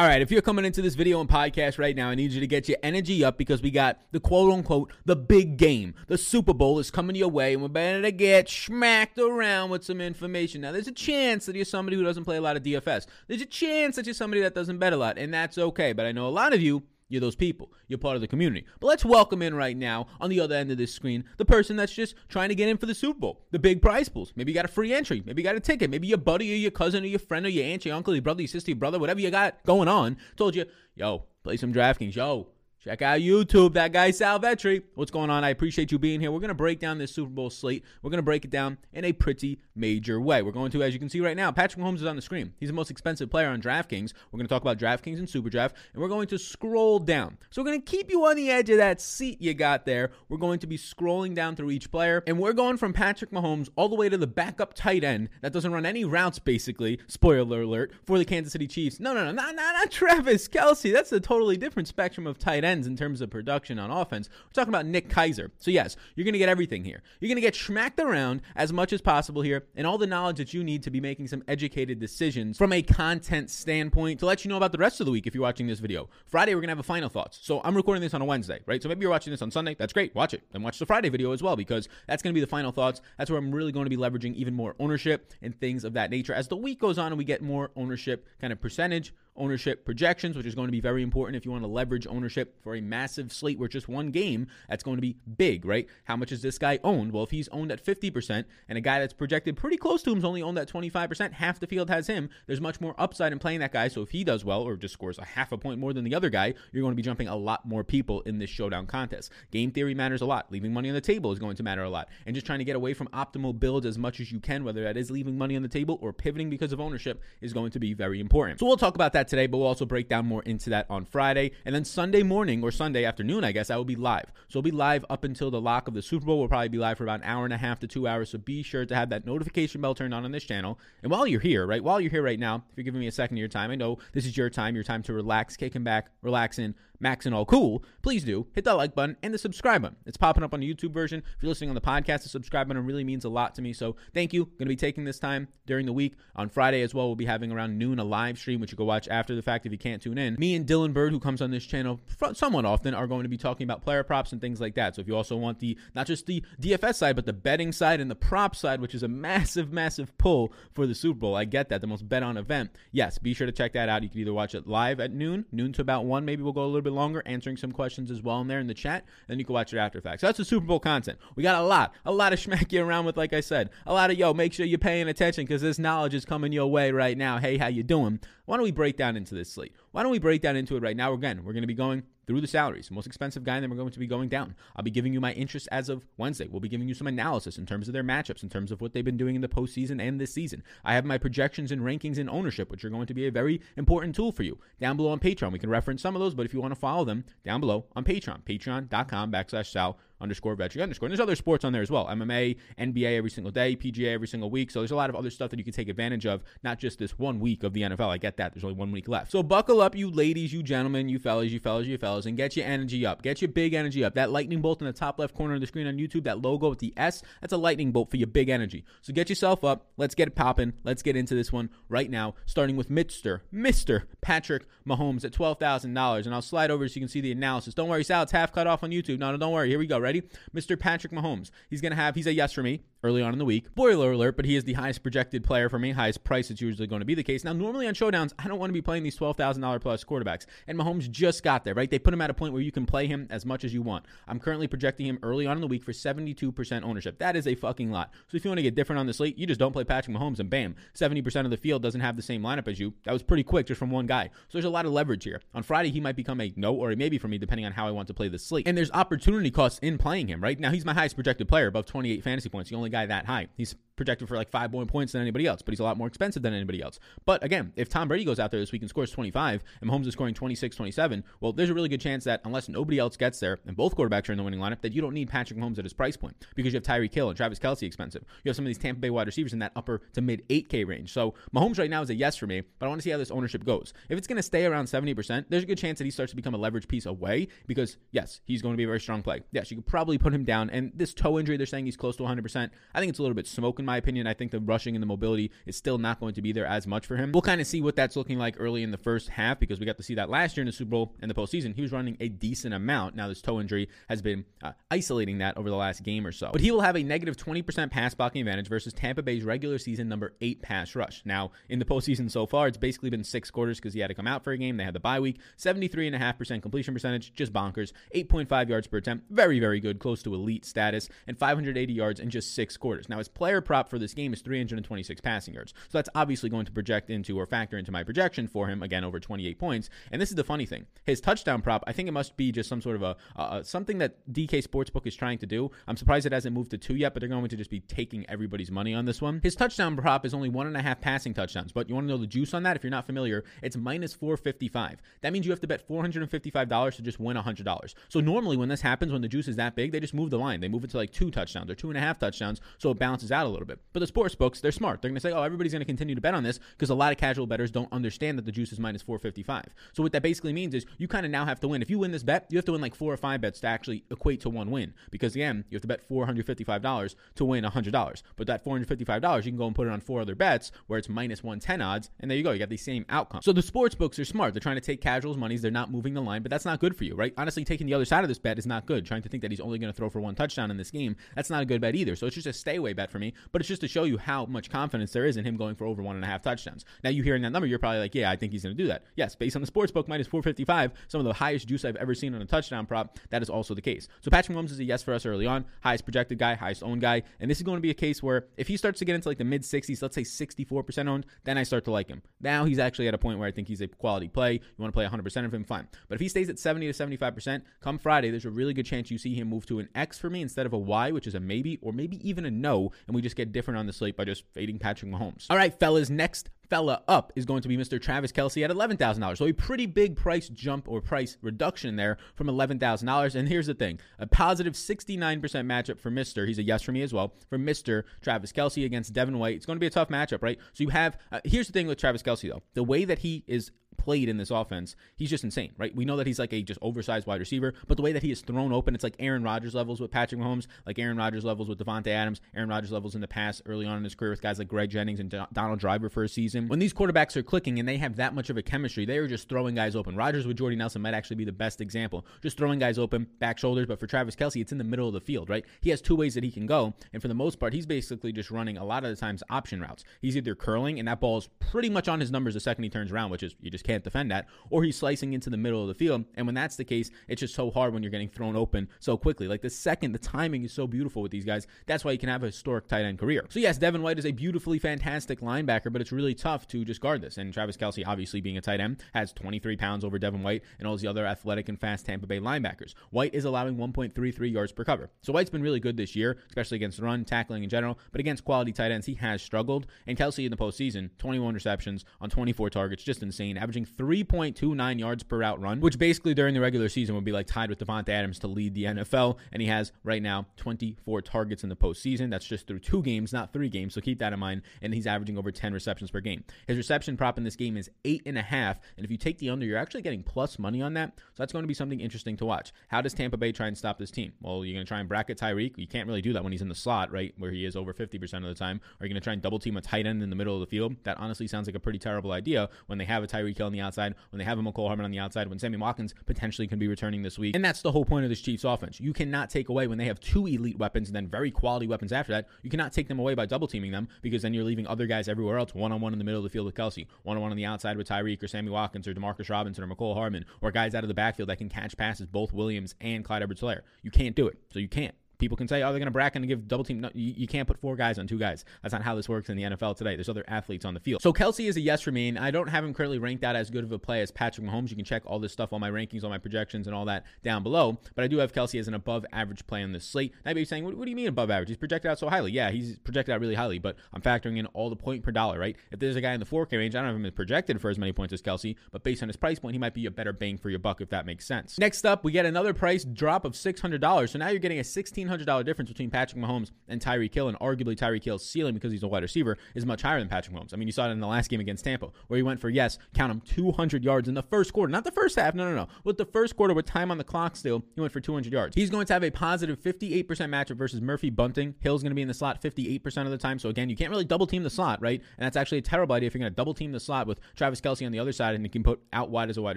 All right, if you're coming into this video and podcast right now, I need you to get your energy up because we got the quote unquote the big game. The Super Bowl is coming your way, and we're better to get smacked around with some information. Now, there's a chance that you're somebody who doesn't play a lot of DFS. There's a chance that you're somebody that doesn't bet a lot, and that's okay. But I know a lot of you you're those people. You're part of the community. But let's welcome in right now, on the other end of this screen, the person that's just trying to get in for the Super Bowl, the big prize pools. Maybe you got a free entry. Maybe you got a ticket. Maybe your buddy or your cousin or your friend or your aunt, your uncle, your brother, your sister, your brother, whatever you got going on, told you, yo, play some DraftKings. Yo, Check out YouTube, that guy Sal Vetri. What's going on? I appreciate you being here. We're going to break down this Super Bowl slate. We're going to break it down in a pretty major way. We're going to, as you can see right now, Patrick Mahomes is on the screen. He's the most expensive player on DraftKings. We're going to talk about DraftKings and Super Draft, and we're going to scroll down. So we're going to keep you on the edge of that seat you got there. We're going to be scrolling down through each player, and we're going from Patrick Mahomes all the way to the backup tight end that doesn't run any routes, basically. Spoiler alert for the Kansas City Chiefs. No, no, no, not, not, not Travis Kelce. That's a totally different spectrum of tight ends in terms of production on offense. We're talking about Nick Keizer. So, yes, you're going to get everything here. You're going to get schmacked around as much as possible here and all the knowledge that you need to be making some educated decisions from a content standpoint to let you know about the rest of the week if you're watching this video. Friday, we're going to have a final thoughts. So, I'm recording this on a Wednesday, right? So, maybe you're watching this on Sunday. That's great. Watch it. And watch the Friday video as well because that's going to be the final thoughts. That's where I'm really going to be leveraging even more ownership and things of that nature as the week goes on and we get more ownership kind of percentage ownership projections, which is going to be very important if you want to leverage ownership for a massive slate where just one game, that's going to be big, right? How much is this guy owned? Well, if he's owned at 50% and a guy that's projected pretty close to him is only owned at 25%, half the field has him, there's much more upside in playing that guy. So if he does well or just scores a half a point more than the other guy, you're going to be jumping a lot more people in this showdown contest. Game theory matters a lot. Leaving money on the table is going to matter a lot. And just trying to get away from optimal builds as much as you can, whether that is leaving money on the table or pivoting because of ownership, is going to be very important. So we'll talk about that today, but we'll also break down more into that on Friday. And then Sunday morning or Sunday afternoon, I guess, I will be live. So I'll be live up until the lock of the Super Bowl. We'll probably be live for about an hour and a half to two hours. So be sure to have that notification bell turned on on this channel. And while you're here, right, while you're here right now, if you're giving me a second of your time, I know this is your time, your time to relax, kicking back, relaxing, Max and all cool, please do hit that like button and the subscribe button. It's popping up on the YouTube version. If you're listening on the podcast, the subscribe button really means a lot to me. So thank you. Going to be taking this time during the week. On Friday as well, we'll be having around noon a live stream, which you can watch after the fact if you can't tune in. Me and Dylan Bird, who comes on this channel somewhat often, are going to be talking about player props and things like that. So if you also want the not just the DFS side, but the betting side and the prop side, which is a massive, massive pull for the Super Bowl, I get that the most bet on event. Yes, be sure to check that out. You can either watch it live at noon, noon to about one. Maybe we'll go a little bit longer, answering some questions as well in there in the chat. Then you can watch it after fact. So that's the Super Bowl content. We got a lot, a lot of schmack around with, like I said, a lot of yo. Make sure you're paying attention because this knowledge is coming your way right now. Hey, how you doing? Why don't we break down into this slate? Why don't we break down into it right now? Again, we're to be going through the salaries. Most expensive guy, and then we're going to be going down. I'll be giving you my interest as of Wednesday. We'll be giving you some analysis in terms of their matchups, in terms of what they've been doing in the postseason and this season. I have my projections and rankings and ownership, which are going to be a very important tool for you. Down below on Patreon, we can reference some of those, but if you want to follow them, down below on Patreon, patreon.com backslash Sal underscore Vetri underscore. And there's other sports on there as well MMA, NBA every single day, PGA every single week. So there's a lot of other stuff that you can take advantage of, not just this one week of the NFL. I get that. There's only one week left. So buckle up, you ladies, you gentlemen, you fellas, you fellas, you fellas, and get your energy up. Get your big energy up. That lightning bolt in the top left corner of the screen on YouTube, that logo with the S, that's a lightning bolt for your big energy. So get yourself up. Let's get it popping. Let's get into this one right now, starting with Mr. Mr. Patrick Mahomes at $12,000. And I'll slide over so you can see the analysis. Don't worry, Sal, it's half cut off on YouTube. No, no, don't worry. Here we go. Ready? Mr. Patrick Mahomes. He's going to have, he's a yes for me early on in the week. Spoiler alert, but he is the highest projected player for me, highest price. It's usually going to be the case. Now, normally on showdowns, I don't want to be playing these $12,000 plus quarterbacks. And Mahomes just got there, right? They put him at a point where you can play him as much as you want. I'm currently projecting him early on in the week for 72% ownership. That is a fucking lot. So if you want to get different on the slate, you just don't play Patrick Mahomes and bam, 70% of the field doesn't have the same lineup as you. That was pretty quick just from one guy. So there's a lot of leverage here. On Friday, he might become a no or a maybe for me, depending on how I want to play the slate. And there's opportunity costs in playing him, right? Now, he's my highest projected player, above 28 fantasy points, the only guy that high. He's projected for like five more points than anybody else, but he's a lot more expensive than anybody else. But again, if Tom Brady goes out there this week and scores 25 and Mahomes is scoring 26, 27, well, there's a really good chance that unless nobody else gets there and both quarterbacks are in the winning lineup, that you don't need Patrick Mahomes at his price point because you have Tyreek Hill and Travis Kelce expensive. You have some of these Tampa Bay wide receivers in that upper to mid 8K range. So Mahomes right now is a yes for me, but I want to see how this ownership goes. If it's going to stay around 70%, there's a good chance that he starts to become a leverage piece away because, yes, he's going to be a very strong play. Yes, you could probably put him down. And this toe injury, they're saying he's close to 100%. I think it's a little bit smoke in my opinion, I think the rushing and the mobility is still not going to be there as much for him. We'll kind of see what that's looking like early in the first half because we got to see that last year in the Super Bowl and the postseason. He was running a decent amount. Now, this toe injury has been uh, isolating that over the last game or so. But he will have a negative 20% pass blocking advantage versus Tampa Bay's regular season number eight pass rush. Now, in the postseason so far, it's basically been six quarters because he had to come out for a game. They had the bye week. 73.5% completion percentage, just bonkers. 8.5 yards per attempt, very, very good, close to elite status, and 580 yards in just six quarters. Now, his player prop for this game is 326 passing yards. So that's obviously going to project into or factor into my projection for him, again, over 28 points. And this is the funny thing. His touchdown prop, I think it must be just some sort of a uh, something that DK Sportsbook is trying to do. I'm surprised it hasn't moved to two yet, but they're going to just be taking everybody's money on this one. His touchdown prop is only one and a half passing touchdowns, but you want to know the juice on that? If you're not familiar, it's minus 455. That means you have to bet $455 to just win $100. So normally when this happens, when the juice is that big, they just move the line. They move it to like two touchdowns or two and a half touchdowns, so it balances out a little bit. But the sports books, they're smart. They're going to say, oh, everybody's going to continue to bet on this because a lot of casual bettors don't understand that the juice is minus 455. So what that basically means is you kind of now have to win. If you win this bet, you have to win like four or five bets to actually equate to one win. Because again, you have to bet $455 to win $100. But that $455, you can go and put it on four other bets where it's minus 110 odds, and there you go. You got the same outcome. So the sports books are smart. They're trying to take casuals' monies. They're not moving the line, but that's not good for you, right? Honestly, taking the other side of this bet is not good. Trying to think that he's only going to throw for one touchdown in this game, that's not a good bet either. So it's just a stay away bet for me, but it's just to show you how much confidence there is in him going for over one and a half touchdowns. Now, you hearing that number, you're probably like, yeah, I think he's going to do that. Yes, based on the sports book, minus 455, some of the highest juice I've ever seen on a touchdown prop, that is also the case. So Patrick Mahomes is a yes for us early on, highest projected guy, highest owned guy, and this is going to be a case where if he starts to get into like the mid 60s, let's say 64% owned, then I start to like him. Now he's actually at a point where I think he's a quality play. You want to play 100% of him, fine. But if he stays at 70 to 75%, come Friday, there's a really good chance you see him move to an X for me instead of a Y, which is a maybe, or maybe even a no, and we just get different on the slate by just fading Patrick Mahomes. All right, fellas, next fella up is going to be Mr. Travis Kelce at $11,000. So a pretty big price jump or price reduction there from $11,000. And here's the thing a positive 69% matchup for Mr. He's a yes for me as well. For Mr. Travis Kelce against Devin White. It's going to be a tough matchup, right? So you have, uh, here's the thing with Travis Kelce though. The way that he is played in this offense, he's just insane, right? We know that he's like a just oversized wide receiver, but the way that he is thrown open, it's like Aaron Rodgers levels with Patrick Mahomes, like Aaron Rodgers levels with Davante Adams, Aaron Rodgers levels in the past early on in his career with guys like Greg Jennings and Donald Driver for a season. When these quarterbacks are clicking and they have that much of a chemistry, they are just throwing guys open. Rodgers with Jordy Nelson might actually be the best example, just throwing guys open, back shoulders. But for Travis Kelce, it's in the middle of the field, right? He has two ways that he can go, and for the most part, he's basically just running a lot of the times option routes. He's either curling, and that ball is pretty much on his numbers the second he turns around, which is you just can't defend that, or he's slicing into the middle of the field. And when that's the case, it's just so hard when you're getting thrown open so quickly. Like the second, the timing is so beautiful with these guys. That's why you can have a historic tight end career. So yes, Devin White is a beautifully fantastic linebacker, but it's really tough to just guard this. And Travis Kelce, obviously being a tight end, has 23 pounds over Devin White and all the other athletic and fast Tampa Bay linebackers. White is allowing 1.33 yards per cover. So White's been really good this year, especially against run, tackling in general, but against quality tight ends, he has struggled. And Kelce in the postseason, 21 receptions on 24 targets, just insane, averaging 3.29 yards per route run, which basically during the regular season would be like tied with Davante Adams to lead the NFL. And he has right now 24 targets in the postseason. That's just through two games, not three games. So keep that in mind. And he's averaging over 10 receptions per game. His reception prop in this game is eight and a half. And if you take the under, you're actually getting plus money on that. So that's going to be something interesting to watch. How does Tampa Bay try and stop this team? Well, you're going to try and bracket Tyreek. You can't really do that when he's in the slot, right? Where he is over 50% of the time. Are you're going to try and double team a tight end in the middle of the field. That honestly sounds like a pretty terrible idea when they have a Tyreek Hill on the outside, when they have a Mecole Hardman on the outside, when Sammy Watkins potentially can be returning this week. And that's the whole point of this Chiefs offense. You cannot take away when they have two elite weapons and then very quality weapons after that. You cannot take them away by double teaming them because then you're leaving other guys everywhere else one on one in the middle of the field with Kelce, one on one on the outside with Tyreek or Sammy Watkins or Demarcus Robinson or Mecole Hardman or guys out of the backfield that can catch passes, both Williams and Clyde Edwards Helaire. You can't do it. So you can't. People can say, oh, they're going to bracket and give double team. No, you, you, can't put four guys on two guys. That's not how this works in the NFL today. There's other athletes on the field. So Kelce is a yes for me, and I don't have him currently ranked out as good of a play as Patrick Mahomes. You can check all this stuff, all my rankings, all my projections, and all that down below. But I do have Kelce as an above average play on this slate. Now you're saying, what, what do you mean above average? He's projected out so highly. Yeah, he's projected out really highly, but I'm factoring in all the point per dollar, right? If there's a guy in the 4K range, I don't have him projected for as many points as Kelce, but based on his price point, he might be a better bang for your buck if that makes sense. Next up, we get another price drop of $600. So now you're getting a $1,600 $1,500 difference between Patrick Mahomes and Tyreek Hill, and arguably Tyreek Hill's ceiling because he's a wide receiver is much higher than Patrick Mahomes. I mean, you saw it in the last game against Tampa, where he went for, yes, count him, 200 yards in the first quarter. Not the first half, no, no, no. With the first quarter, with time on the clock still, he went for 200 yards. He's going to have a positive 58% matchup versus Murphy Bunting. Hill's going to be in the slot 58% of the time. So again, you can't really double team the slot, right? And that's actually a terrible idea if you're going to double team the slot with Travis Kelce on the other side and you can put out wide as a wide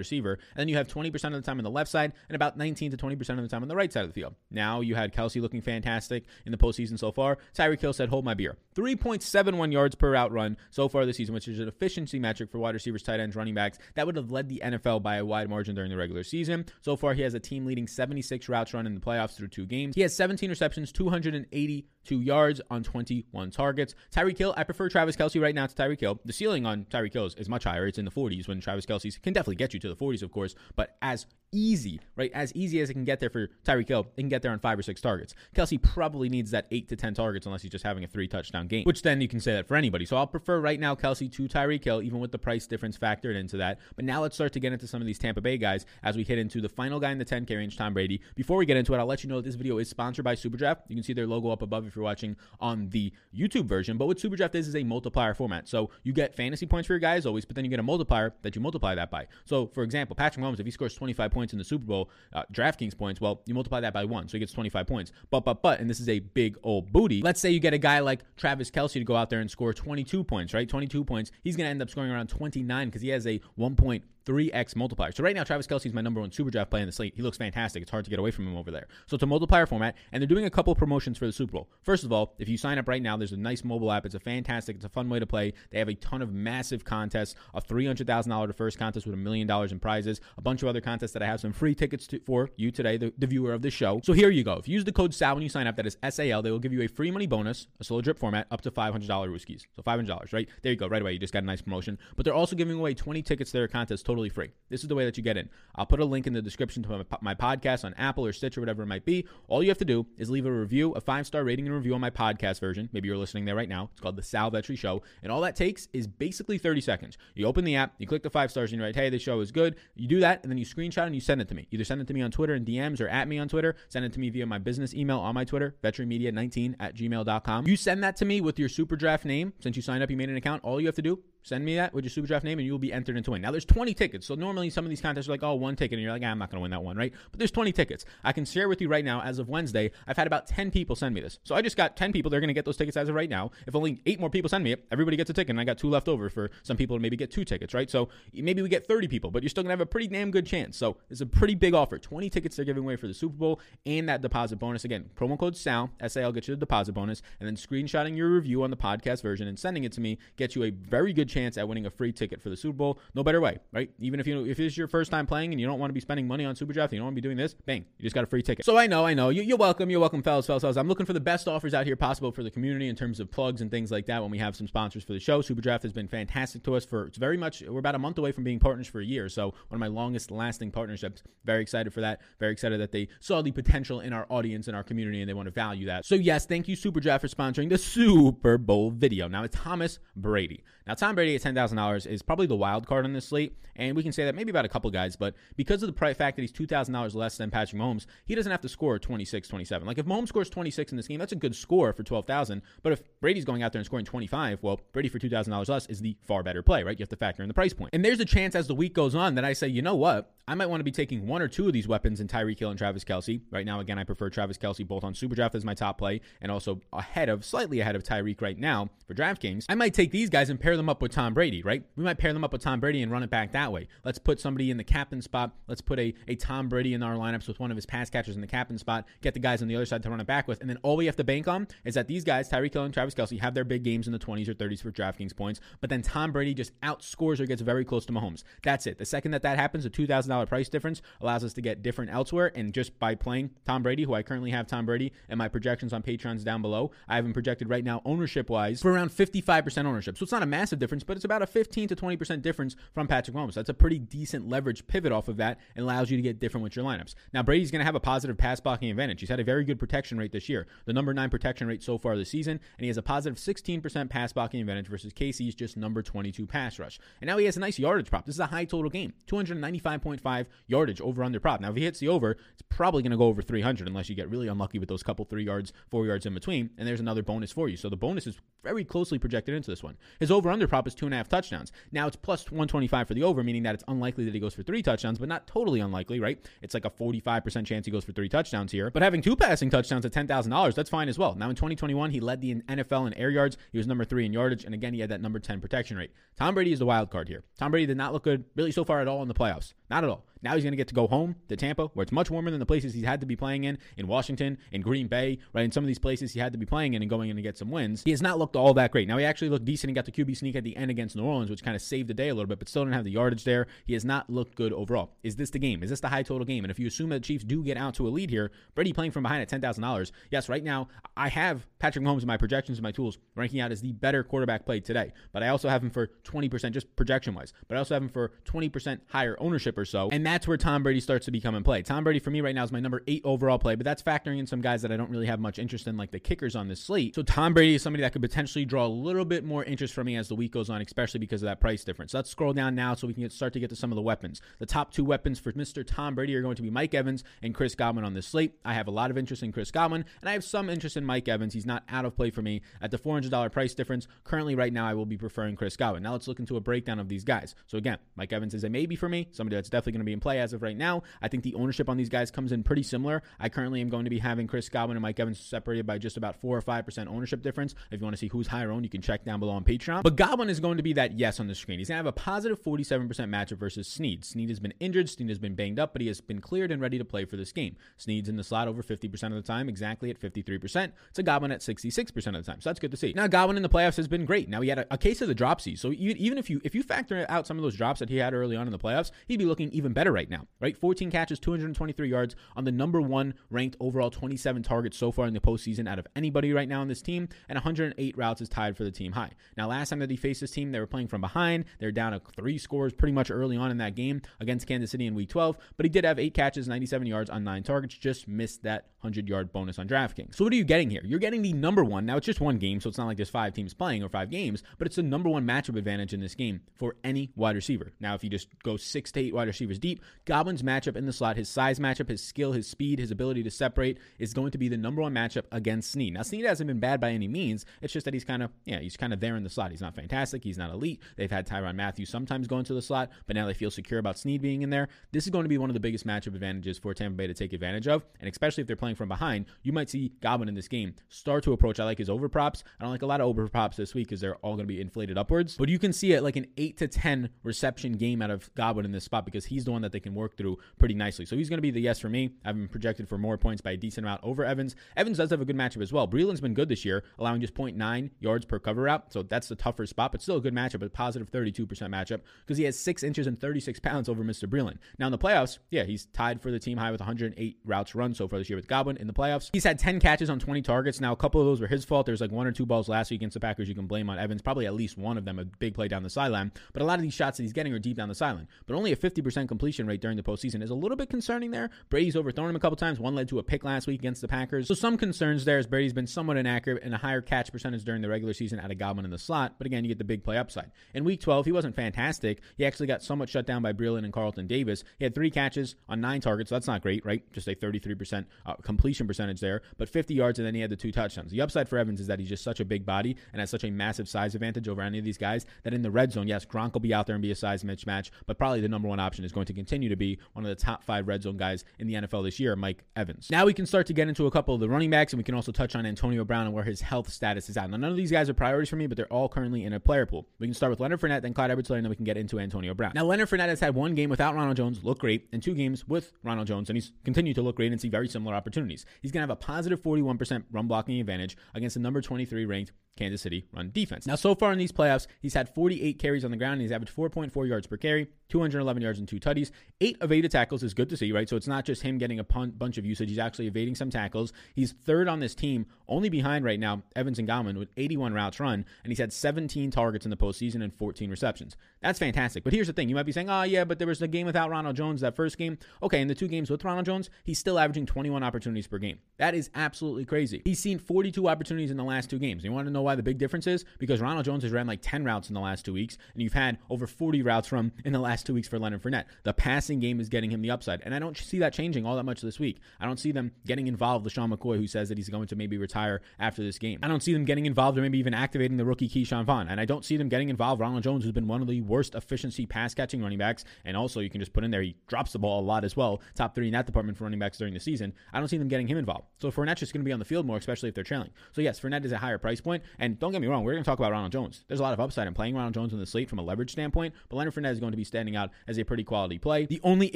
receiver. And then you have 20% of the time on the left side and about 19 to 20% of the time on the right side of the field. Now you had Kelce looking fantastic in the postseason so far. Tyreek Hill said, hold my beer. 3.71 yards per route run so far this season, which is an efficiency metric for wide receivers, tight ends, running backs. That would have led the NFL by a wide margin during the regular season. So far, he has a team leading 76 routes run in the playoffs through two games. He has 17 receptions, 282 yards on 21 targets. Tyreek Hill, I prefer Travis Kelce right now to Tyreek Hill. The ceiling on Tyreek Hill is, much higher. It's in the 40s when Travis Kelce can definitely get you to the 40s, of course, but as easy, right? As easy as it can get there for Tyreek Hill, it can get there on five or six targets. Kelce probably needs that eight to 10 targets unless he's just having a three touchdown game, which then you can say that for anybody. So I'll prefer right now Kelce to Tyreek Hill, even with the price difference factored into that. But now let's start to get into some of these Tampa Bay guys as we hit into the final guy in the 10K range, Tom Brady. Before we get into it, I'll let you know that this video is sponsored by Superdraft. You can see their logo up above if you're watching on the YouTube version. But what Superdraft is, is a multiplier format. So you get fantasy points for your guys always, but then you get a multiplier that you multiply that by. So for example, Patrick Mahomes, if he scores 25 points in the Super Bowl, uh, DraftKings points, well, you multiply that by one, so he gets 25 points. But, but, but, and this is a big old booty. Let's say you get a guy like Travis Kelce to go out there and score 22 points, right? 22 points. He's going to end up scoring around 29 because he has a 1.0 3x multiplier. So right now, Travis Kelce is my number one super draft play in the slate. He looks fantastic. It's hard to get away from him over there. So it's a multiplier format, and they're doing a couple promotions for the Super Bowl. First of all, if you sign up right now, there's a nice mobile app. It's a fantastic, it's a fun way to play. They have a ton of massive contests, a $300,000 to first contest with a million dollars in prizes, a bunch of other contests that I have some free tickets to, for you today, the, the viewer of the show. So here you go. If you use the code SAL when you sign up, that is SAL, they will give you a free money bonus, a slow drip format, up to $500 Rooskies. So $500, right? There you go, right away. You just got a nice promotion. But they're also giving away 20 tickets to their contest totally free. This is the way that you get in. I'll put a link in the description to my, my podcast on Apple or Stitch or whatever it might be. All you have to do is leave a review, a five star rating and review on my podcast version. Maybe you're listening there right now. It's called The Sal Vetri Show. And all that takes is basically 30 seconds. You open the app, you click the five stars, and you write, hey, this show is good. You do that, and then you screenshot and you send it to me. Either send it to me on Twitter and DMs or at me on Twitter. Send it to me via my business email on my Twitter, vetrimedia19 at gmail.com. You send that to me with your super draft name. Since you signed up, you made an account. All you have to do Send me that with your super draft name, and you will be entered into win. Now, there's 20 tickets. So normally some of these contests are like, oh, one ticket, and you're like, ah, I'm not to win that one, right? But there's 20 tickets. I can share with you right now, as of Wednesday, I've had about 10 people send me this. So I just got 10 people. They're to get those tickets as of right now. If only eight more people send me it, everybody gets a ticket, and I got two left over for some people to maybe get two tickets, right? So maybe we get 30 people, but you're still to have a pretty damn good chance. So it's a pretty big offer. 20 tickets they're giving away for the Super Bowl and that deposit bonus. Again, promo code SAL, SAL get you the deposit bonus, and then screenshotting your review on the podcast version and sending it to me gets you a very good chance at winning a free ticket for the Super Bowl. No better way, right? Even if you if it's your first time playing and you don't want to be spending money on Super Draft, you don't want to be doing this, bang, you just got a free ticket. So I know, I know, you, are welcome, you're welcome, fellas, fellas, fellas. I'm looking for the best offers out here possible for the community in terms of plugs and things like that. When we have some sponsors for the show, Super Draft has been fantastic to us for it's very much. We're about a month away from being partners for a year, so one of my longest lasting partnerships. Very excited for that. Very excited that they saw the potential in our audience and our community, and they want to value that. So yes, thank you Super Draft for sponsoring the Super Bowl video. Now it's Thomas Brady. Now Tom Brady at ten thousand dollars is probably the wild card on this slate, and we can say that maybe about a couple guys, but because of the fact that he's $2,000 less than Patrick Mahomes, he doesn't have to score 26, 27. Like if Mahomes scores 26 in this game, that's a good score for 12,000. But if Brady's going out there and scoring 25, well, Brady for $2,000 less is the far better play, right? You have to factor in the price point. And there's a chance as the week goes on that I say, you know what? I might want to be taking one or two of these weapons in Tyreek Hill and Travis Kelce. Right now, again, I prefer Travis Kelce both on Superdraft as my top play and also ahead of, slightly ahead of Tyreek right now for DraftKings. I might take these guys and pair them up with Tom Brady, right? We might pair them up with Tom Brady and run it back that way. Let's put somebody in the captain spot. Let's put a, a Tom Brady in our lineups with one of his pass catchers in the captain spot. Get the guys on the other side to run it back with. And then all we have to bank on is that these guys, Tyreek Hill and Travis Kelce, have their big games in the 20s or 30s for DraftKings points. But then Tom Brady just outscores or gets very close to Mahomes. That's it. The second that that happens, a $2,000 price difference allows us to get different elsewhere. And just by playing Tom Brady, who I currently have Tom Brady, and my projections on Patreon's down below, I have him projected right now ownership wise for around 55% ownership. So it's not a massive difference, but it's about a 15 to 20% difference from Patrick Mahomes. That's a pretty decent leverage pivot off of that and allows you to get different with your lineups. Now, Brady's going to have a positive pass blocking advantage. He's had a very good protection rate this year, the number nine protection rate so far this season, and he has a positive 16% pass blocking advantage versus KC's just number 22 pass rush. And now he has a nice yardage prop. This is a high total game 295.5 125 yardage over under prop. Now, if he hits the over, it's probably going to go over 300 unless you get really unlucky with those couple three yards, four yards in between. And there's another bonus for you. So the bonus is very closely projected into this one. His over under prop is two and a half touchdowns. Now it's plus 125 for the over, meaning that it's unlikely that he goes for three touchdowns, but not totally unlikely, right? It's like a 45% chance he goes for three touchdowns here. But having two passing touchdowns at $10,000, that's fine as well. Now in 2021, he led the NFL in air yards. He was number three in yardage. And again, he had that number 10 protection rate. Tom Brady is the wild card here. Tom Brady did not look good really so far at all in the playoffs. Not at all. Now he's going to get to go home to Tampa, where it's much warmer than the places he's had to be playing in, in Washington, in Green Bay, right? In some of these places he had to be playing in and going in to get some wins. He has not looked all that great. Now he actually looked decent. He got the QB sneak at the end against New Orleans, which kind of saved the day a little bit, but still didn't have the yardage there. He has not looked good overall. Is this the game? Is this the high total game? And if you assume that the Chiefs do get out to a lead here, Brady playing from behind at $10,000, yes, right now I have Patrick Mahomes in my projections and my tools ranking out as the better quarterback play today, but I also have him for 20% just projection wise, but I also have him for 20% higher ownership or so. And that's where Tom Brady starts to become in play. Tom Brady for me right now is my number eight overall play, but that's factoring in some guys that I don't really have much interest in, like the kickers on this slate. So Tom Brady is somebody that could potentially draw a little bit more interest from me as the week goes on, especially because of that price difference. Let's scroll down now so we can get, start to get to some of the weapons. The top two weapons for Mr. Tom Brady are going to be Mike Evans and Chris Godwin on this slate. I have a lot of interest in Chris Godwin, and I have some interest in Mike Evans. He's not out of play for me at the $400 price difference. Currently, right now, I will be preferring Chris Godwin. Now let's look into a breakdown of these guys. So again, Mike Evans is a maybe for me, somebody that's definitely going to be in play as of right now. I think the ownership on these guys comes in pretty similar. I currently am going to be having Chris Godwin and Mike Evans separated by just about four or five percent ownership difference. If you want to see who's higher owned, you can check down below on Patreon. But Godwin is going to be that yes on the screen. He's to have a positive 47% matchup versus Sneed. Sneed has been injured, Sneed has been banged up, but he has been cleared and ready to play for this game. Sneed's in the slot over 50% of the time, exactly at 53%. It's a Godwin at 66% of the time. So that's good to see. Now Godwin in the playoffs has been great. Now he had a, a case of the dropsy. So you, even if you if you factor out some of those drops that he had early on in the playoffs, he'd be looking even better right now. Right? 14 catches, 223 yards, on the number one ranked overall 27 targets so far in the postseason out of anybody right now on this team, and 108 routes is tied for the team high. Now, last time that he faced this team, they were playing from behind. They're down three scores pretty much early on in that game against Kansas City in Week 12, but he did have eight catches, 97 yards on nine targets, just missed that 100 yard bonus on DraftKings. So, what are you getting here? You're getting the number one. Now, it's just one game, so it's not like there's five teams playing or five games, but it's the number one matchup advantage in this game for any wide receiver. Now, if you just go six to eight wide receivers deep, Godwin's matchup in the slot, his size matchup, his skill, his speed, his ability to separate is going to be the number one matchup against Sneed. Now, Sneed hasn't been bad by any means. It's just that he's kind of, yeah, he's kind of there in the slot. He's not fantastic. He's not elite. They've had Tyrann Mathieu sometimes go into the slot, but now they feel secure about Sneed being in there. This is going to be one of the biggest matchup advantages for Tampa Bay to take advantage of. And especially if they're playing from behind, you might see Godwin in this game start to approach. I like his over props. I don't like a lot of over props this week because they're all going to be inflated upwards. But you can see it like an 8 to 10 reception game out of Godwin in this spot because he's the one that they can work through pretty nicely. So he's going to be the yes for me. I've been projected for more points by a decent amount over Evans. Evans does have a good matchup as well. Breeland's been good this year, allowing just 0.9 yards per cover route. So that's the tougher spot, but still a good matchup, a positive 32% matchup because he has 6 inches and 36 pounds over Mr. Breeland. Now in the playoffs, yeah, he's tied for the team high with 108 routes run so far this year with Godwin in the playoffs. He's had 10 catches on 20 targets. Now a couple of those were his fault. There's like one or two balls last week against the Packers you can blame on Evans. Probably at least one of them, a big play down the sideline. But a lot of these shots that he's getting are deep down the sideline. But only a 50% completion rate during the postseason is a little bit concerning there. Brady's overthrown him a couple times. One led to a pick last week against the Packers. So some concerns there as Brady's been somewhat inaccurate and a higher catch percentage during the regular season out of Godwin in the slot. But again, you get the big play upside. In week 12, he wasn't fantastic. He actually got somewhat shut down by Breeland and Carlton Davis. He had three catches on nine targets, so that's not great, right? Just a 33% uh, completion percentage there, but 50 yards and then he had the two touchdowns. The upside for Evans is that he's just such a big body and has such a massive size advantage over any of these guys that in the red zone, yes, Gronk will be out there and be a size mismatch, but probably the number one option is going to continue to be one of the top five red zone guys in the NFL this year, Mike Evans. Now we can start to get into a couple of the running backs and we can also touch on Antonio Brown and where his health status is at. Now, none of these guys are priorities for me, but they're all currently in a player pool. We can start with Leonard Fournette, then Clyde edwards and then we can get into Antonio Brown. Now, Leonard Fournette has had one game without Ronald Jones look great and two games with Ronald Jones, and he's continued to look great and see very similar opportunities. He's going to have a positive 41% run blocking advantage against the number 23 ranked Kansas City run defense. Now, so far in these playoffs, he's had 48 carries on the ground and he's averaged 4.4 yards per carry, 211 yards and two tutties. Eight evaded tackles is good to see, right? So it's not just him getting a pun- bunch of usage. He's actually evading some tackles. He's third on this team, only behind right now Evans and Godwin with 81 routes run, and he's had 17 targets in the postseason and 14 receptions. That's fantastic. But here's the thing: you might be saying, "Oh, yeah, but there was a game without Ronald Jones that first game." Okay, in the two games with Ronald Jones, he's still averaging 21 opportunities per game. That is absolutely crazy. He's seen 42 opportunities in the last two games. You want to know why the big difference is? Because Ronald Jones has ran like 10 routes in the last two weeks, and you've had over 40 routes from in the last last two weeks for Leonard Fournette. The passing game is getting him the upside, and I don't see that changing all that much this week. I don't see them getting involved. with LeSean McCoy, who says that he's going to maybe retire after this game. I don't see them getting involved or maybe even activating the rookie Ke'Shawn Vaughn, and I don't see them getting involved. Ronald Jones, who's been one of the worst efficiency pass catching running backs, and also you can just put in there he drops the ball a lot as well. Top three in that department for running backs during the season. I don't see them getting him involved. So Fournette's just going to be on the field more, especially if they're trailing. So yes, Fournette is a higher price point. and don't get me wrong, we're going to talk about Ronald Jones. There's a lot of upside in playing Ronald Jones on the slate from a leverage standpoint, but Leonard Fournette is going to be standing out as a pretty quality play. The only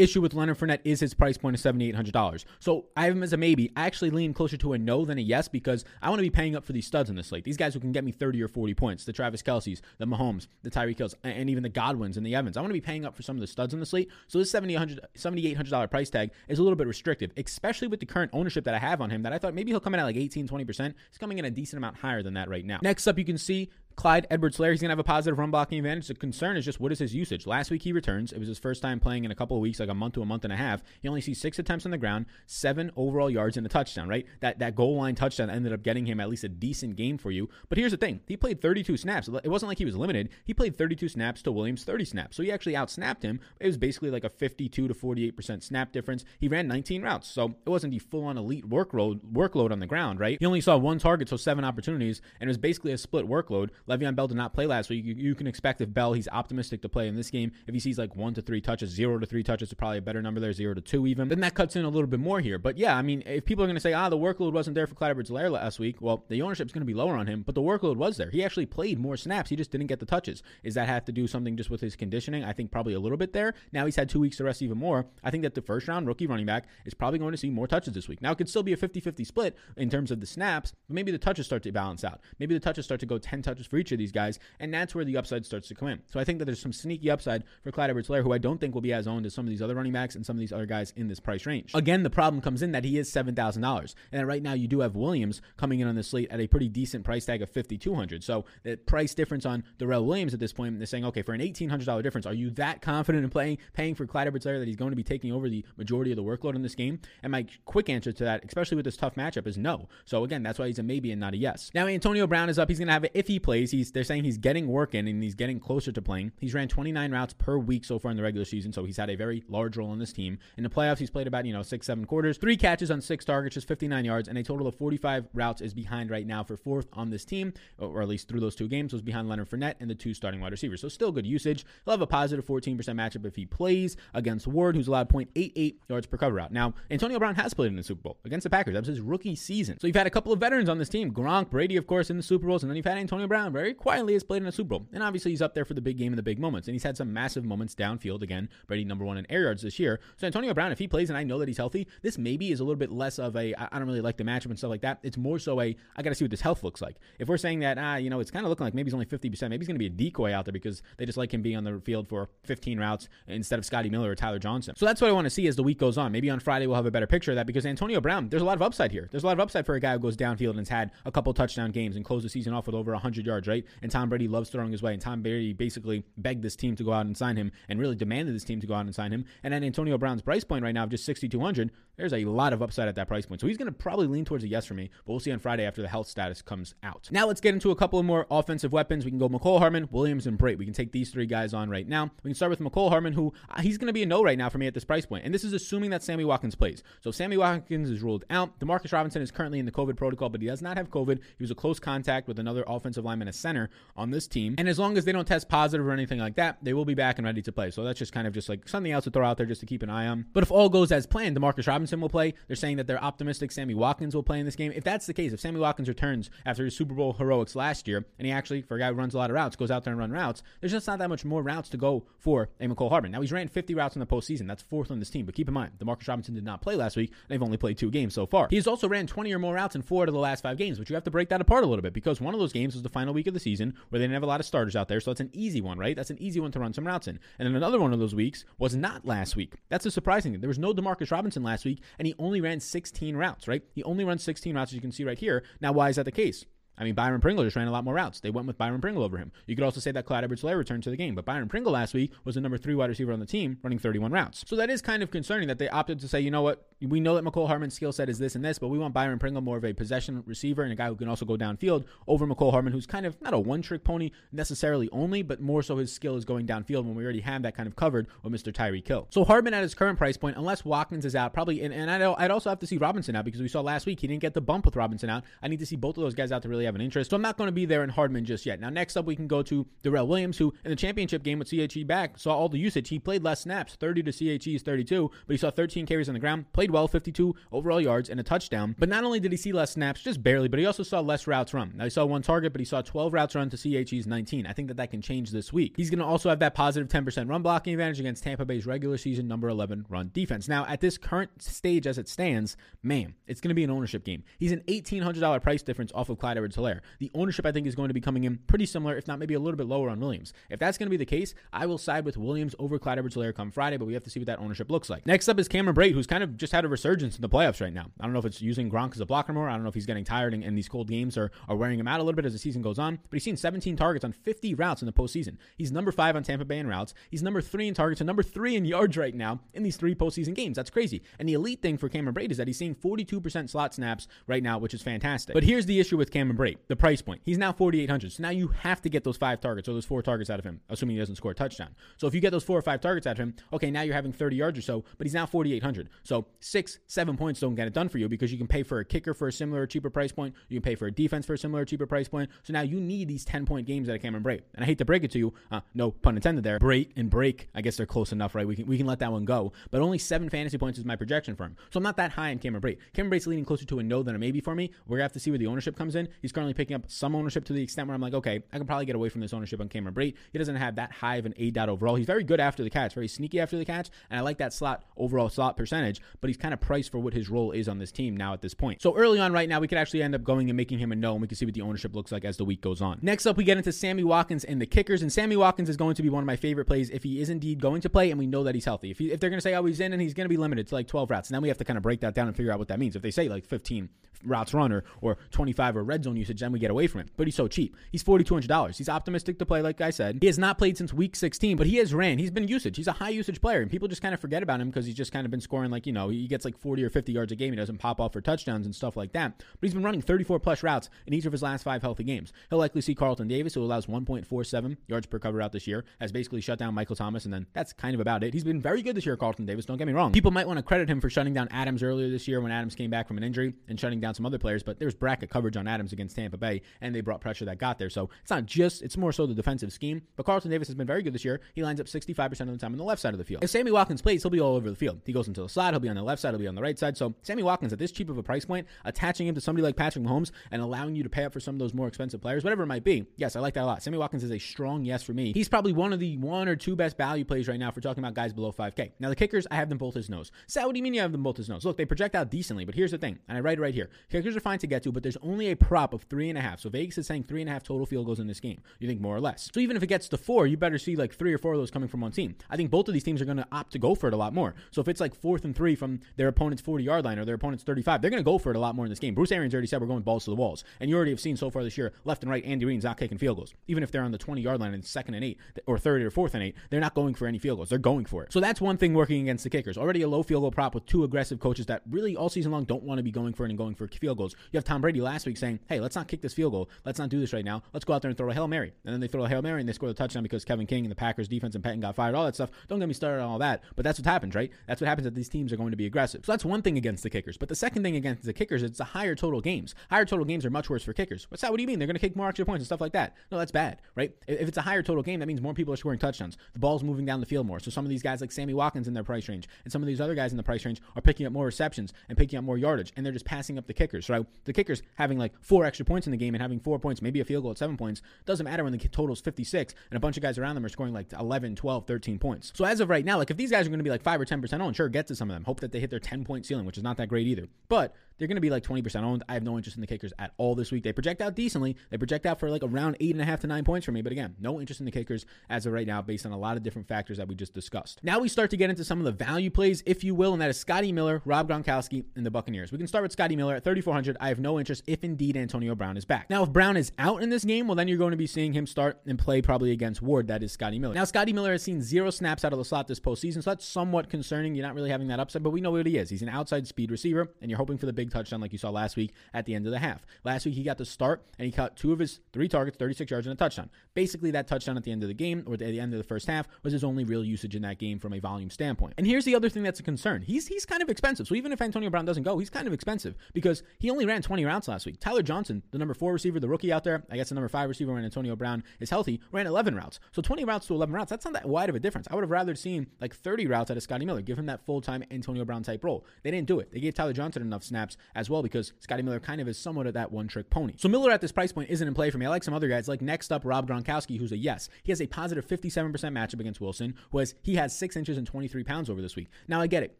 issue with Leonard Fournette is his price point of $7,800. So I have him as a maybe. I actually lean closer to a no than a yes because I want to be paying up for these studs in this slate. These guys who can get me 30 or 40 points, the Travis Kelces, the Mahomes, the Tyreek Hills, and even the Godwins and the Evans. I want to be paying up for some of the studs in the slate. So this $7,800 price tag is a little bit restrictive, especially with the current ownership that I have on him that I thought maybe he'll come in at like 18, 20%. He's coming in a decent amount higher than that right now. Next up, you can see Clyde Edwards-Helaire, he's going to have a positive run blocking advantage. The concern is just what is his usage? Last week he returns. It was his first time playing in a couple of weeks, like a month to a month and a half. He only sees six attempts on the ground, seven overall yards, and a touchdown, right? That that goal line touchdown ended up getting him at least a decent game for you. But here's the thing he played 32 snaps. It wasn't like he was limited. He played 32 snaps to Williams' 30 snaps. So he actually outsnapped him. It was basically like a 52 to 48% snap difference. He ran 19 routes. So it wasn't the full on elite workload, workload on the ground, right? He only saw one target, so seven opportunities, and it was basically a split workload. Le'Veon Bell did not play last week. You, you, can expect if Bell, he's optimistic to play in this game. If he sees like one to three touches, zero to three touches is probably a better number there, zero to two even, then that cuts in a little bit more here. But yeah, I mean, if people are going to say, ah, the workload wasn't there for Clyde Edwards-Helaire last week, well, the ownership's going to be lower on him, but the workload was there. He actually played more snaps. He just didn't get the touches. Is that have to do something just with his conditioning? I think probably a little bit there. Now he's had two weeks to rest even more. I think that the first round rookie running back is probably going to see more touches this week. Now it could still be a 50 50 split in terms of the snaps, but maybe the touches start to balance out. Maybe the touches start to go 10 touches for each of these guys, and that's where the upside starts to come in. So I think that there's some sneaky upside for Clyde Edwards-Helaire, who I don't think will be as owned as some of these other running backs and some of these other guys in this price range. Again, the problem comes in that he is seven thousand dollars, and right now you do have Williams coming in on the slate at a pretty decent price tag of fifty two hundred. So the price difference on Darrel Williams at this point, they're saying, okay, for an eighteen hundred dollar difference, are you that confident in playing paying for Clyde Edwards-Helaire that he's going to be taking over the majority of the workload in this game? And my quick answer to that, especially with this tough matchup, is no. So again, that's why he's a maybe and not a yes. Now Antonio Brown is up. He's going to have it if he plays. He's they're saying he's getting work in and he's getting closer to playing. He's ran 29 routes per week so far in the regular season, so he's had a very large role in this team. In the playoffs, he's played about, you know, six, seven quarters, three catches on six targets, just 59 yards, and a total of 45 routes is behind right now for fourth on this team, or at least through those two games, was behind Leonard Fournette and the two starting wide receivers. So still good usage. He'll have a positive 14% matchup if he plays against Ward, who's allowed 0.88 yards per cover route. Now, Antonio Brown has played in the Super Bowl against the Packers. That was his rookie season. So you've had a couple of veterans on this team. Gronk, Brady, of course, in the Super Bowls, and then you've had Antonio Brown very quietly has played in a Super Bowl. And obviously he's up there for the big game and the big moments and he's had some massive moments downfield. Again, Brady number one in air yards this year. So Antonio Brown, if he plays and I know that he's healthy, this maybe is a little bit less of a I don't really like the matchup and stuff like that. It's more so a I got to see what this health looks like. If we're saying that ah you know it's kind of looking like maybe he's only 50%, maybe he's going to be a decoy out there because they just like him being on the field for 15 routes instead of Scotty Miller or Tyler Johnson. So that's what I want to see as the week goes on. Maybe on Friday we'll have a better picture of that because Antonio Brown, there's a lot of upside here. There's a lot of upside for a guy who goes downfield and has had a couple touchdown games and closed the season off with over 100 yards, right? And Tom Brady loves throwing his way, and Tom Brady basically begged this team to go out and sign him and really demanded this team to go out and sign him. And at Antonio Brown's price point right now of just 6,200, there's a lot of upside at that price point. So he's going to probably lean towards a yes for me, but we'll see on Friday after the health status comes out. Now let's get into a couple of more offensive weapons. We can go Mecole Hardman, Williams, and Brate. We can take these three guys on right now. We can start with Mecole Hardman, who uh, he's going to be a no right now for me at this price point. And this is assuming that Sammy Watkins plays. So Sammy Watkins is ruled out. Demarcus Robinson is currently in the COVID protocol, but he does not have COVID. He was a close contact with another offensive lineman, a center on this team. And as long as they don't test positive or anything like that, they will be back and ready to play. So that's just kind of just like something else to throw out there just to keep an eye on. But if all goes as planned, Demarcus Robinson will play. They're saying that they're optimistic Sammy Watkins will play in this game. If that's the case, if Sammy Watkins returns after his Super Bowl heroics last year, and he actually, for a guy who runs a lot of routes, goes out there and run routes, there's just not that much more routes to go for a Mecole Hardman. Now he's ran 50 routes in the postseason. That's fourth on this team. But keep in mind, Demarcus Robinson did not play last week. They've only played two games so far. He's also ran 20 or more routes in four of the last five games, but you have to break that apart a little bit because one of those games was the final week of the season where they didn't have a lot of starters out there. So that's an easy one, right? That's an easy one to run some routes in. And then another one of those weeks was not last week. That's a surprising thing. There was no Demarcus Robinson last week, and he only ran 16 routes, right? He only runs 16 routes, as you can see right here. Now, why is that the case? I mean, Byron Pringle just ran a lot more routes. They went with Byron Pringle over him. You could also say that Clyde Edwards-Helaire returned to the game, but Byron Pringle last week was the number three wide receiver on the team, running 31 routes. So that is kind of concerning that they opted to say, you know what, we know that Mecole Hardman's skill set is this and this, but we want Byron Pringle more of a possession receiver and a guy who can also go downfield over Mecole Hardman, who's kind of not a one-trick pony necessarily only, but more so his skill is going downfield when we already have that kind of covered with Mr. Tyreek Hill. So Hardman at his current price point, unless Watkins is out, probably, and, and I'd, I'd also have to see Robinson out because we saw last week he didn't get the bump with Robinson out. I need to see both of those guys out to really have an interest. So I'm not going to be there in Hardman just yet. Now, next up, we can go to Darrel Williams, who in the championship game with CHE back saw all the usage. He played less snaps, 30 to CHE's 32, but he saw 13 carries on the ground, played well, 52 overall yards, and a touchdown. But not only did he see less snaps, just barely, but he also saw less routes run. Now, he saw one target, but he saw 12 routes run to CHE's 19. I think that that can change this week. He's going to also have that positive 10% run blocking advantage against Tampa Bay's regular season number 11 run defense. Now, at this current stage as it stands, man, it's going to be an ownership game. He's an $1,800 price difference off of Clyde Edwards Helaire. The ownership, I think, is going to be coming in pretty similar, if not maybe a little bit lower on Williams. If that's going to be the case, I will side with Williams over Clyde Edwards Helaire come Friday, but we have to see what that ownership looks like. Next up is Cameron Brate, who's kind of just had a resurgence in the playoffs right now. I don't know if it's using Gronk as a blocker more. I don't know if he's getting tired and, and these cold games are, are wearing him out a little bit as the season goes on, but he's seen 17 targets on 50 routes in the postseason. He's number five on Tampa Bay in routes. He's number three in targets and number three in yards right now in these three postseason games. That's crazy. And the elite thing for Cameron Brate is that he's seeing 42% slot snaps right now, which is fantastic. But here's the issue with Cameron Brate, the price point. He's now 4,800. So now you have to get those five targets or those four targets out of him, assuming he doesn't score a touchdown. So if you get those four or five targets out of him, okay, now you're having 30 yards or so, but he's now 4,800. So six, seven points don't get it done for you because you can pay for a kicker for a similar cheaper price point. You can pay for a defense for a similar cheaper price point. So now you need these 10 point games out of Cameron Brate. And I hate to break it to you, uh, no pun intended there. Brate and break, I guess they're close enough, right? We can we can let that one go. But only seven fantasy points is my projection for him. So I'm not that high on Cameron Brate. Cameron Brate's leaning closer to a no than a maybe for me. We're gonna have to see where the ownership comes in. He's currently picking up some ownership to the extent where I'm like, okay, I can probably get away from this ownership on Cameron Brate. He doesn't have that high of an A dot overall. He's very good after the catch, very sneaky after the catch, and I like that slot overall slot percentage. But he's kind of priced for what his role is on this team now at this point. So early on, right now, we could actually end up going and making him a no, and we can see what the ownership looks like as the week goes on. Next up, we get into Sammy Watkins and the kickers, and Sammy Watkins is going to be one of my favorite plays if he is indeed going to play, and we know that he's healthy. If, he, if they're going to say, oh, he's in and he's going to be limited to like 12 routes, and then we have to kind of break that down and figure out what that means. If they say like 15 routes run or, or 25 or red zone usage, then we get away from it. But he's so cheap. He's $4,200. He's optimistic to play, like I said. He has not played since week 16, but he has ran. He's been usage. He's a high usage player, and people just kind of forget about him because he's just kind of been scoring like, you know, he gets like 40 or 50 yards a game. He doesn't pop off for touchdowns and stuff like that. But he's been running 34 plus routes in each of his last five healthy games. He'll likely see Carlton Davis, who allows 1.47 yards per cover out this year, has basically shut down Michael Thomas, and then that's kind of about it. He's been very good this year, Carlton Davis. Don't get me wrong. People might want to credit him for shutting down Adams earlier this year when Adams came back from an injury and shutting down some other players, but there's bracket coverage on Adams against Tampa Bay, and they brought pressure that got there. So it's not just, it's more so the defensive scheme. But Carlton Davis has been very good this year. He lines up 65% of the time on the left side of the field. If Sammy Watkins plays, he'll be all over the field. He goes into the slot, he'll be on the left side, he'll be on the right side. So Sammy Watkins at this cheap of a price point, attaching him to somebody like Patrick Mahomes and allowing you to pay up for some of those more expensive players, whatever it might be. Yes, I like that a lot. Sammy Watkins is a strong yes for me. He's probably one of the one or two best value plays right now for talking about guys below 5K. Now the kickers, I have them both as nose. So what do you mean you have them both as nose? Look, they project out decently, but here's the thing, and I write it right here. Kickers are fine to get to, but there's only a prop of three and a half. So Vegas is saying three and a half total field goals in this game. You think more or less. So even if it gets to four, you better see like three or four of those coming from one team. I think both of these teams are going to opt to go for it a lot more. So if it's like fourth and three from their opponent's 40 yard line or their opponent's 35, they're going to go for it a lot more in this game. Bruce Arians already said we're going balls to the walls. And you already have seen so far this year, left and right, Andy Reid's not kicking field goals. Even if they're on the 20 yard line and second and eight or third or fourth and eight, they're not going for any field goals. They're going for it. So that's one thing working against the kickers. Already a low field goal prop with two aggressive coaches that really all season long don't want to be going for it and going for field goals. You have Tom Brady last week saying, hey, let's not kick this field goal. Let's not do this right now. Let's go out there and throw a Hail Mary. And then they throw a Hail Mary and they score the touchdown because Kevin King and the Packers defense and Patton got fired, all that stuff. Don't get me started on all that. But that's what happens, right? That's what happens that these teams are going to be aggressive. So that's one thing against the kickers. But the second thing against the kickers is the higher total games. Higher total games are much worse for kickers. What's that? What do you mean? They're going to kick more extra points and stuff like that. No, that's bad, right? If it's a higher total game, that means more people are scoring touchdowns. The ball's moving down the field more. So some of these guys like Sammy Watkins in their price range and some of these other guys in the price range are picking up more receptions and picking up more yardage and they're just passing up the kickers, right? The kickers having like four extra points in the game and having four points, maybe a field goal at seven points, doesn't matter when the total's 56 and a bunch of guys around them are scoring like 11, 12, 13 points. So as of right now, like if these guys are going to be like 5 or 10% owned, sure, get to some of them. Hope that they hit their 10 point ceiling, which is not that great either. But they're going to be like 20% owned. I have no interest in the kickers at all this week. They project out decently. They project out for like around eight and a half to nine points for me. But again, no interest in the kickers as of right now, based on a lot of different factors that we just discussed. Now we start to get into some of the value plays, if you will, and that is Scotty Miller, Rob Gronkowski, and the Buccaneers. We can start with Scotty Miller at 3,400. I have no interest if indeed Antonio Brown is back. Now, if Brown is out in this game, well, then you're going to be seeing him start and play probably against Ward. That is Scotty Miller. Now, Scotty Miller has seen zero snaps out of the slot this postseason, so that's somewhat concerning. You're not really having that upside, but we know what he is. He's an outside speed receiver, and you're hoping for the big touchdown like you saw last week at the end of the half. Last week, he got the start, and he caught two of his three targets, 36 yards, and a touchdown. Basically, that touchdown at the end of the game, or at the end of the first half, was his only real usage in that game from a volume standpoint. And here's the other thing that's a concern. He's he's kind of expensive. So even if Antonio Brown doesn't go, he's kind of expensive because he only ran 20 routes last week. Tyler Johnson, the number four receiver, the rookie out there, I guess the number five receiver when Antonio Brown is healthy, ran 11 routes. So 20 routes to 11 routes, that's not that wide of a difference. I would have rather seen like 30 routes out of Scotty Miller, give him that full time Antonio Brown type role. They didn't do it. They gave Tyler Johnson enough snaps as well because Scotty Miller kind of is somewhat of that one trick pony. So Miller at this price point isn't in play for me. I like some other guys, like next up, Rob Gronkowski, who's a yes. He has a positive 57% matchup against Wilson, who has, he has six inches and 23 pounds over this week. Now I get it.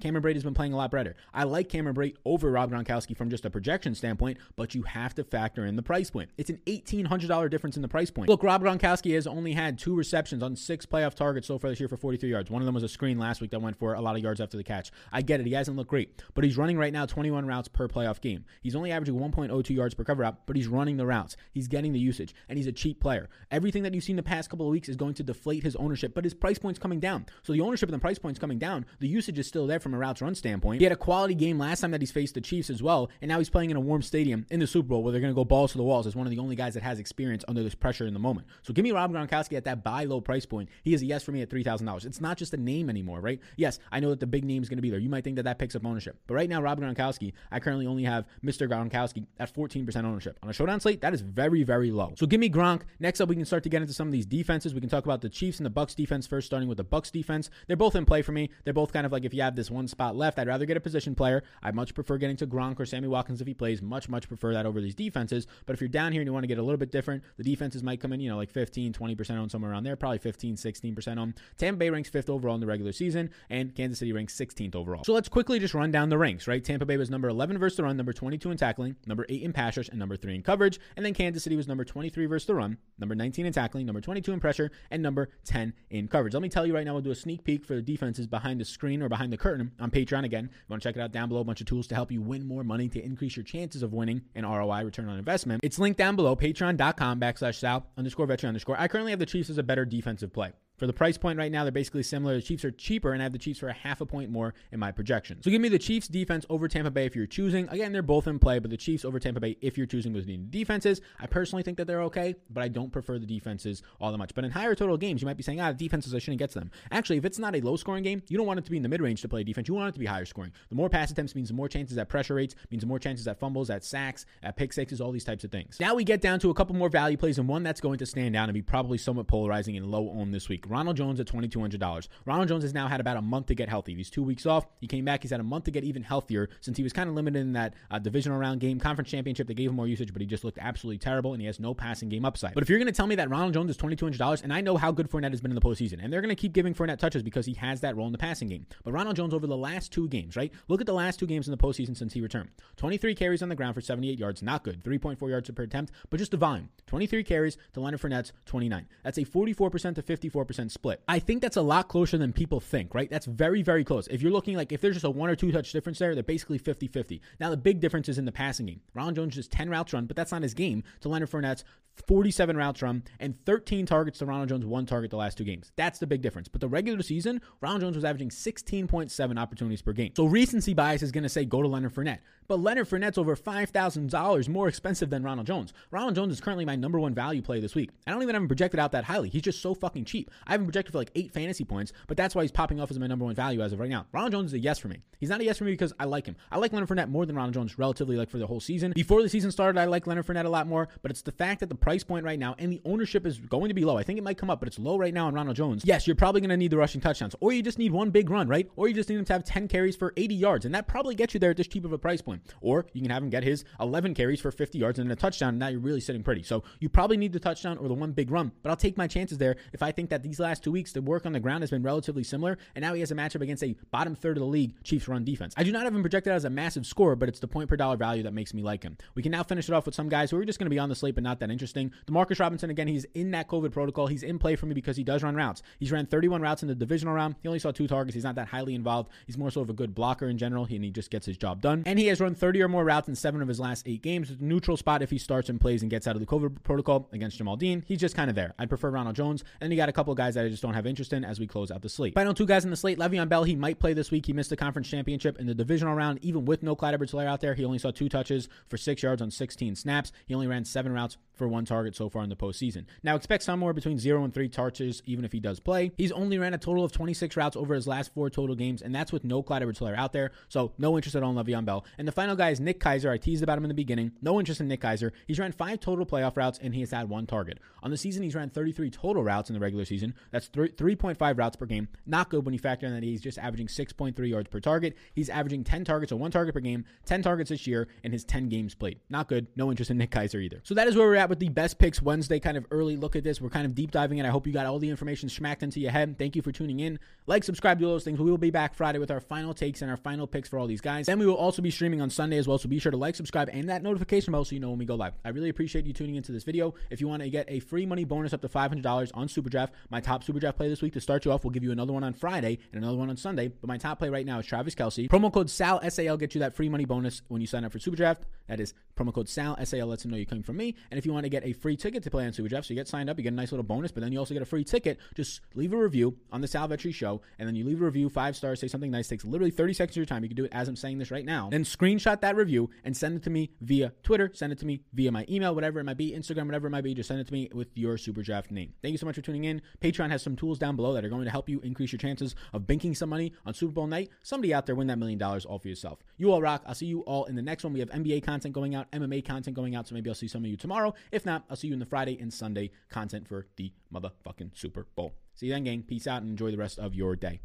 Cameron Brate's been playing a lot better. I like Cameron Brate over Rob Gronkowski from just a projection standpoint, but you have to factor in the price point. It's an $1,800 difference in the price point. Look, Rob Gronkowski has only had two receptions on six playoff targets so far this year for 43 yards. One of them was a screen last week that went for a lot of yards after the catch. I get it. He hasn't looked great, but he's running right now 21 routes per playoff game. He's only averaging 1.02 yards per cover out, but he's running the routes. He's getting the usage, and he's a cheap player. Everything that you've seen the past couple of weeks is going to deflate his ownership, but his price point's coming down. So the ownership and the price point's coming down. The usage is still there from a routes run standpoint. He had a quality game last time that he's faced the Chiefs as well, and now he's playing in a warm stadium in the Super Bowl where they're going to go balls to the walls as one of the only guys that has experience under this pressure in the moment. So give me Rob Gronkowski at that buy low price point. He is a yes for me at $3,000. It's not just a name anymore, right? Yes, I know that the big name is going to be there. You might think that that picks up ownership. But right now, Rob Gronkowski, I currently only have Mr. Gronkowski at 14% ownership. On a showdown slate, that is very, very low. So give me Gronk. Next up, we can start to get into some of these defenses. We can talk about the Chiefs and the Bucs defense first, starting with the Bucs defense. They're both in play for me. They're both kind of like if you have this one spot left, I'd rather get a position player. I much prefer getting to Gronk or Sammy Watkins if he plays. Much, much prefer that over these defenses. But if you're down here and you want to get a little bit different, the defenses might come in, you know, like 15, 20% on somewhere around there, probably 15, 16% on. Tampa Bay ranks fifth overall in the regular season, and Kansas City ranks 16th overall. So let's quickly just run down the ranks, right? Tampa Bay was number 11 versus the run, number 22 in tackling, number 8 in pass rush, and number 3 in coverage. And then Kansas City was number 23 versus the run, number 19 in tackling, number 22 in pressure, and number 10 in coverage. Let me tell you right now, we'll do a sneak peek for the defenses behind the screen or behind the curtain on Patreon. Again, you want to check it out down below, a bunch of tools to help you win more money to increase your chances of winning an ROI, return on investment. It's linked down below, patreon.com backslash sal underscore vetri underscore. I currently have the Chiefs as a better defensive play. For the price point right now, they're basically similar. The Chiefs are cheaper, and I have the Chiefs for a half a point more in my projection. So give me the Chiefs defense over Tampa Bay if you're choosing. Again, they're both in play, but the Chiefs over Tampa Bay if you're choosing those defenses. I personally think that they're okay, but I don't prefer the defenses all that much. But in higher total games, you might be saying, ah, defenses, I shouldn't get to them. Actually, if it's not a low scoring game, you don't want it to be in the mid range to play defense. You want it to be higher scoring. The more pass attempts means the more chances at pressure rates, means more chances at fumbles, at sacks, at pick sixes, all these types of things. Now we get down to a couple more value plays, and one that's going to stand out and be probably somewhat polarizing and low owned this week. Ronald Jones at $2,200. Ronald Jones has now had about a month to get healthy. He's two weeks off. He came back. He's had a month to get even healthier since he was kind of limited in that uh, divisional round game, conference championship. They gave him more usage, but he just looked absolutely terrible, and he has no passing game upside. But if you're going to tell me that Ronald Jones is $2,200, and I know how good Fournette has been in the postseason, and they're going to keep giving Fournette touches because he has that role in the passing game. But Ronald Jones over the last two games, right? Look at the last two games in the postseason since he returned. 23 carries on the ground for 78 yards, not good. 3.4 yards per attempt, but just the volume. 23 carries to Leonard Fournette's 29. That's a 44% to 54% split. I think that's a lot closer than people think, right? That's very, very close. If you're looking like if there's just a one or two touch difference there, they're basically 50 50. Now, the big difference is in the passing game. Ronald Jones just 10 routes run, but that's not his game. To Leonard Fournette's 47 routes run and 13 targets to Ronald Jones, one target the last two games. That's the big difference. But the regular season, Ronald Jones was averaging 16.7 opportunities per game. So recency bias is going to say go to Leonard Fournette. But Leonard Fournette's over $5,000 more expensive than Ronald Jones. Ronald Jones is currently my number one value play this week. I don't even have him projected out that highly. He's just so fucking cheap. I have him projected for like eight fantasy points, but that's why he's popping off as my number one value as of right now. Ronald Jones is a yes for me. He's not a yes for me because I like him. I like Leonard Fournette more than Ronald Jones relatively like for the whole season. Before the season started, I like Leonard Fournette a lot more, but it's the fact that the price point right now and the ownership is going to be low. I think it might come up, but it's low right now on Ronald Jones. Yes, you're probably going to need the rushing touchdowns, or you just need one big run, right? Or you just need him to have 10 carries for 80 yards, and that probably gets you there at this cheap of a price point. Or you can have him get his 11 carries for 50 yards and then a touchdown, and now you're really sitting pretty. So you probably need the touchdown or the one big run, but I'll take my chances there if I think that these last two weeks, the work on the ground has been relatively similar, and now he has a matchup against a bottom third of the league Chiefs run defense. I do not have him projected as a massive scorer, but it's the point per dollar value that makes me like him. We can now finish it off with some guys who are just going to be on the slate but not that interesting. Demarcus Robinson, again, he's in that COVID protocol. He's in play for me because he does run routes. He's ran 31 routes in the divisional round. He only saw two targets. He's not that highly involved. He's more so of a good blocker in general, and he just gets his job done. And he has run 30 or more routes in seven of his last eight games. Neutral spot if he starts and plays and gets out of the COVID protocol against Jamel Dean. He's just kind of there. I'd prefer Ronald Jones. And then you got a couple guys that I just don't have interest in as we close out the slate. Final two guys in the slate, Le'Veon Bell, he might play this week. He missed the conference championship in the divisional round, even with no Clyde Edwards out there. He only saw two touches for six yards on 16 snaps. He only ran seven routes for one target so far in the postseason. Now expect somewhere between zero and three touches, even if he does play. He's only ran a total of 26 routes over his last four total games, and that's with no Clyde Edwards out there. So no interest at all in Le'Veon Bell. And the final guy is Nick Keizer. I teased about him in the beginning. No interest in Nick Keizer. He's ran five total playoff routes, and he has had one target. On the season, he's ran 33 total routes in the regular season. That's 3.5 routes per game. Not good when you factor in that he's just averaging 6.3 yards per target. He's averaging 10 targets, or one target per game, 10 targets this year in his 10 games played. Not good. No interest in Nick Keizer either. So that is where we're at with the best picks Wednesday kind of early look at this. We're kind of deep diving in. I hope you got all the information smacked into your head. Thank you for tuning in. Like, subscribe, do all those things. We will be back Friday with our final takes and our final picks for all these guys. Then we will also be streaming on Sunday as well. So be sure to like, subscribe, and that notification bell so you know when we go live. I really appreciate you tuning into this video. If you want to get a free money bonus up to $500 on Superdraft, my top Superdraft play this week to start you off, we'll give you another one on Friday and another one on Sunday. But my top play right now is Travis Kelce. Promo code SAL SAL gets you that free money bonus when you sign up for Superdraft. That is promo code SAL SAL lets them know you're coming from me. And if you want to get a free ticket to play on Superdraft, so you get signed up, you get a nice little bonus, but then you also get a free ticket. Just leave a review on the Sal show, and then you leave a review, five stars, say something nice, takes literally 30 seconds of your time. You can do it as I'm saying this right now. Then screenshot that review and send it to me via Twitter, send it to me via my email, whatever it might be, Instagram, whatever it might be. Just send it to me with your Super Superdraft name. Thank you so much for tuning in. Patreon has some tools down below that are going to help you increase your chances of banking some money on Super Bowl night. Somebody out there win that million dollars all for yourself. You all rock. I'll see you all in the next one. We have NBA content going out, MMA content going out, so maybe I'll see some of you tomorrow. If not, I'll see you in the Friday and Sunday content for the motherfucking Super Bowl. See you then, gang. Peace out and enjoy the rest of your day.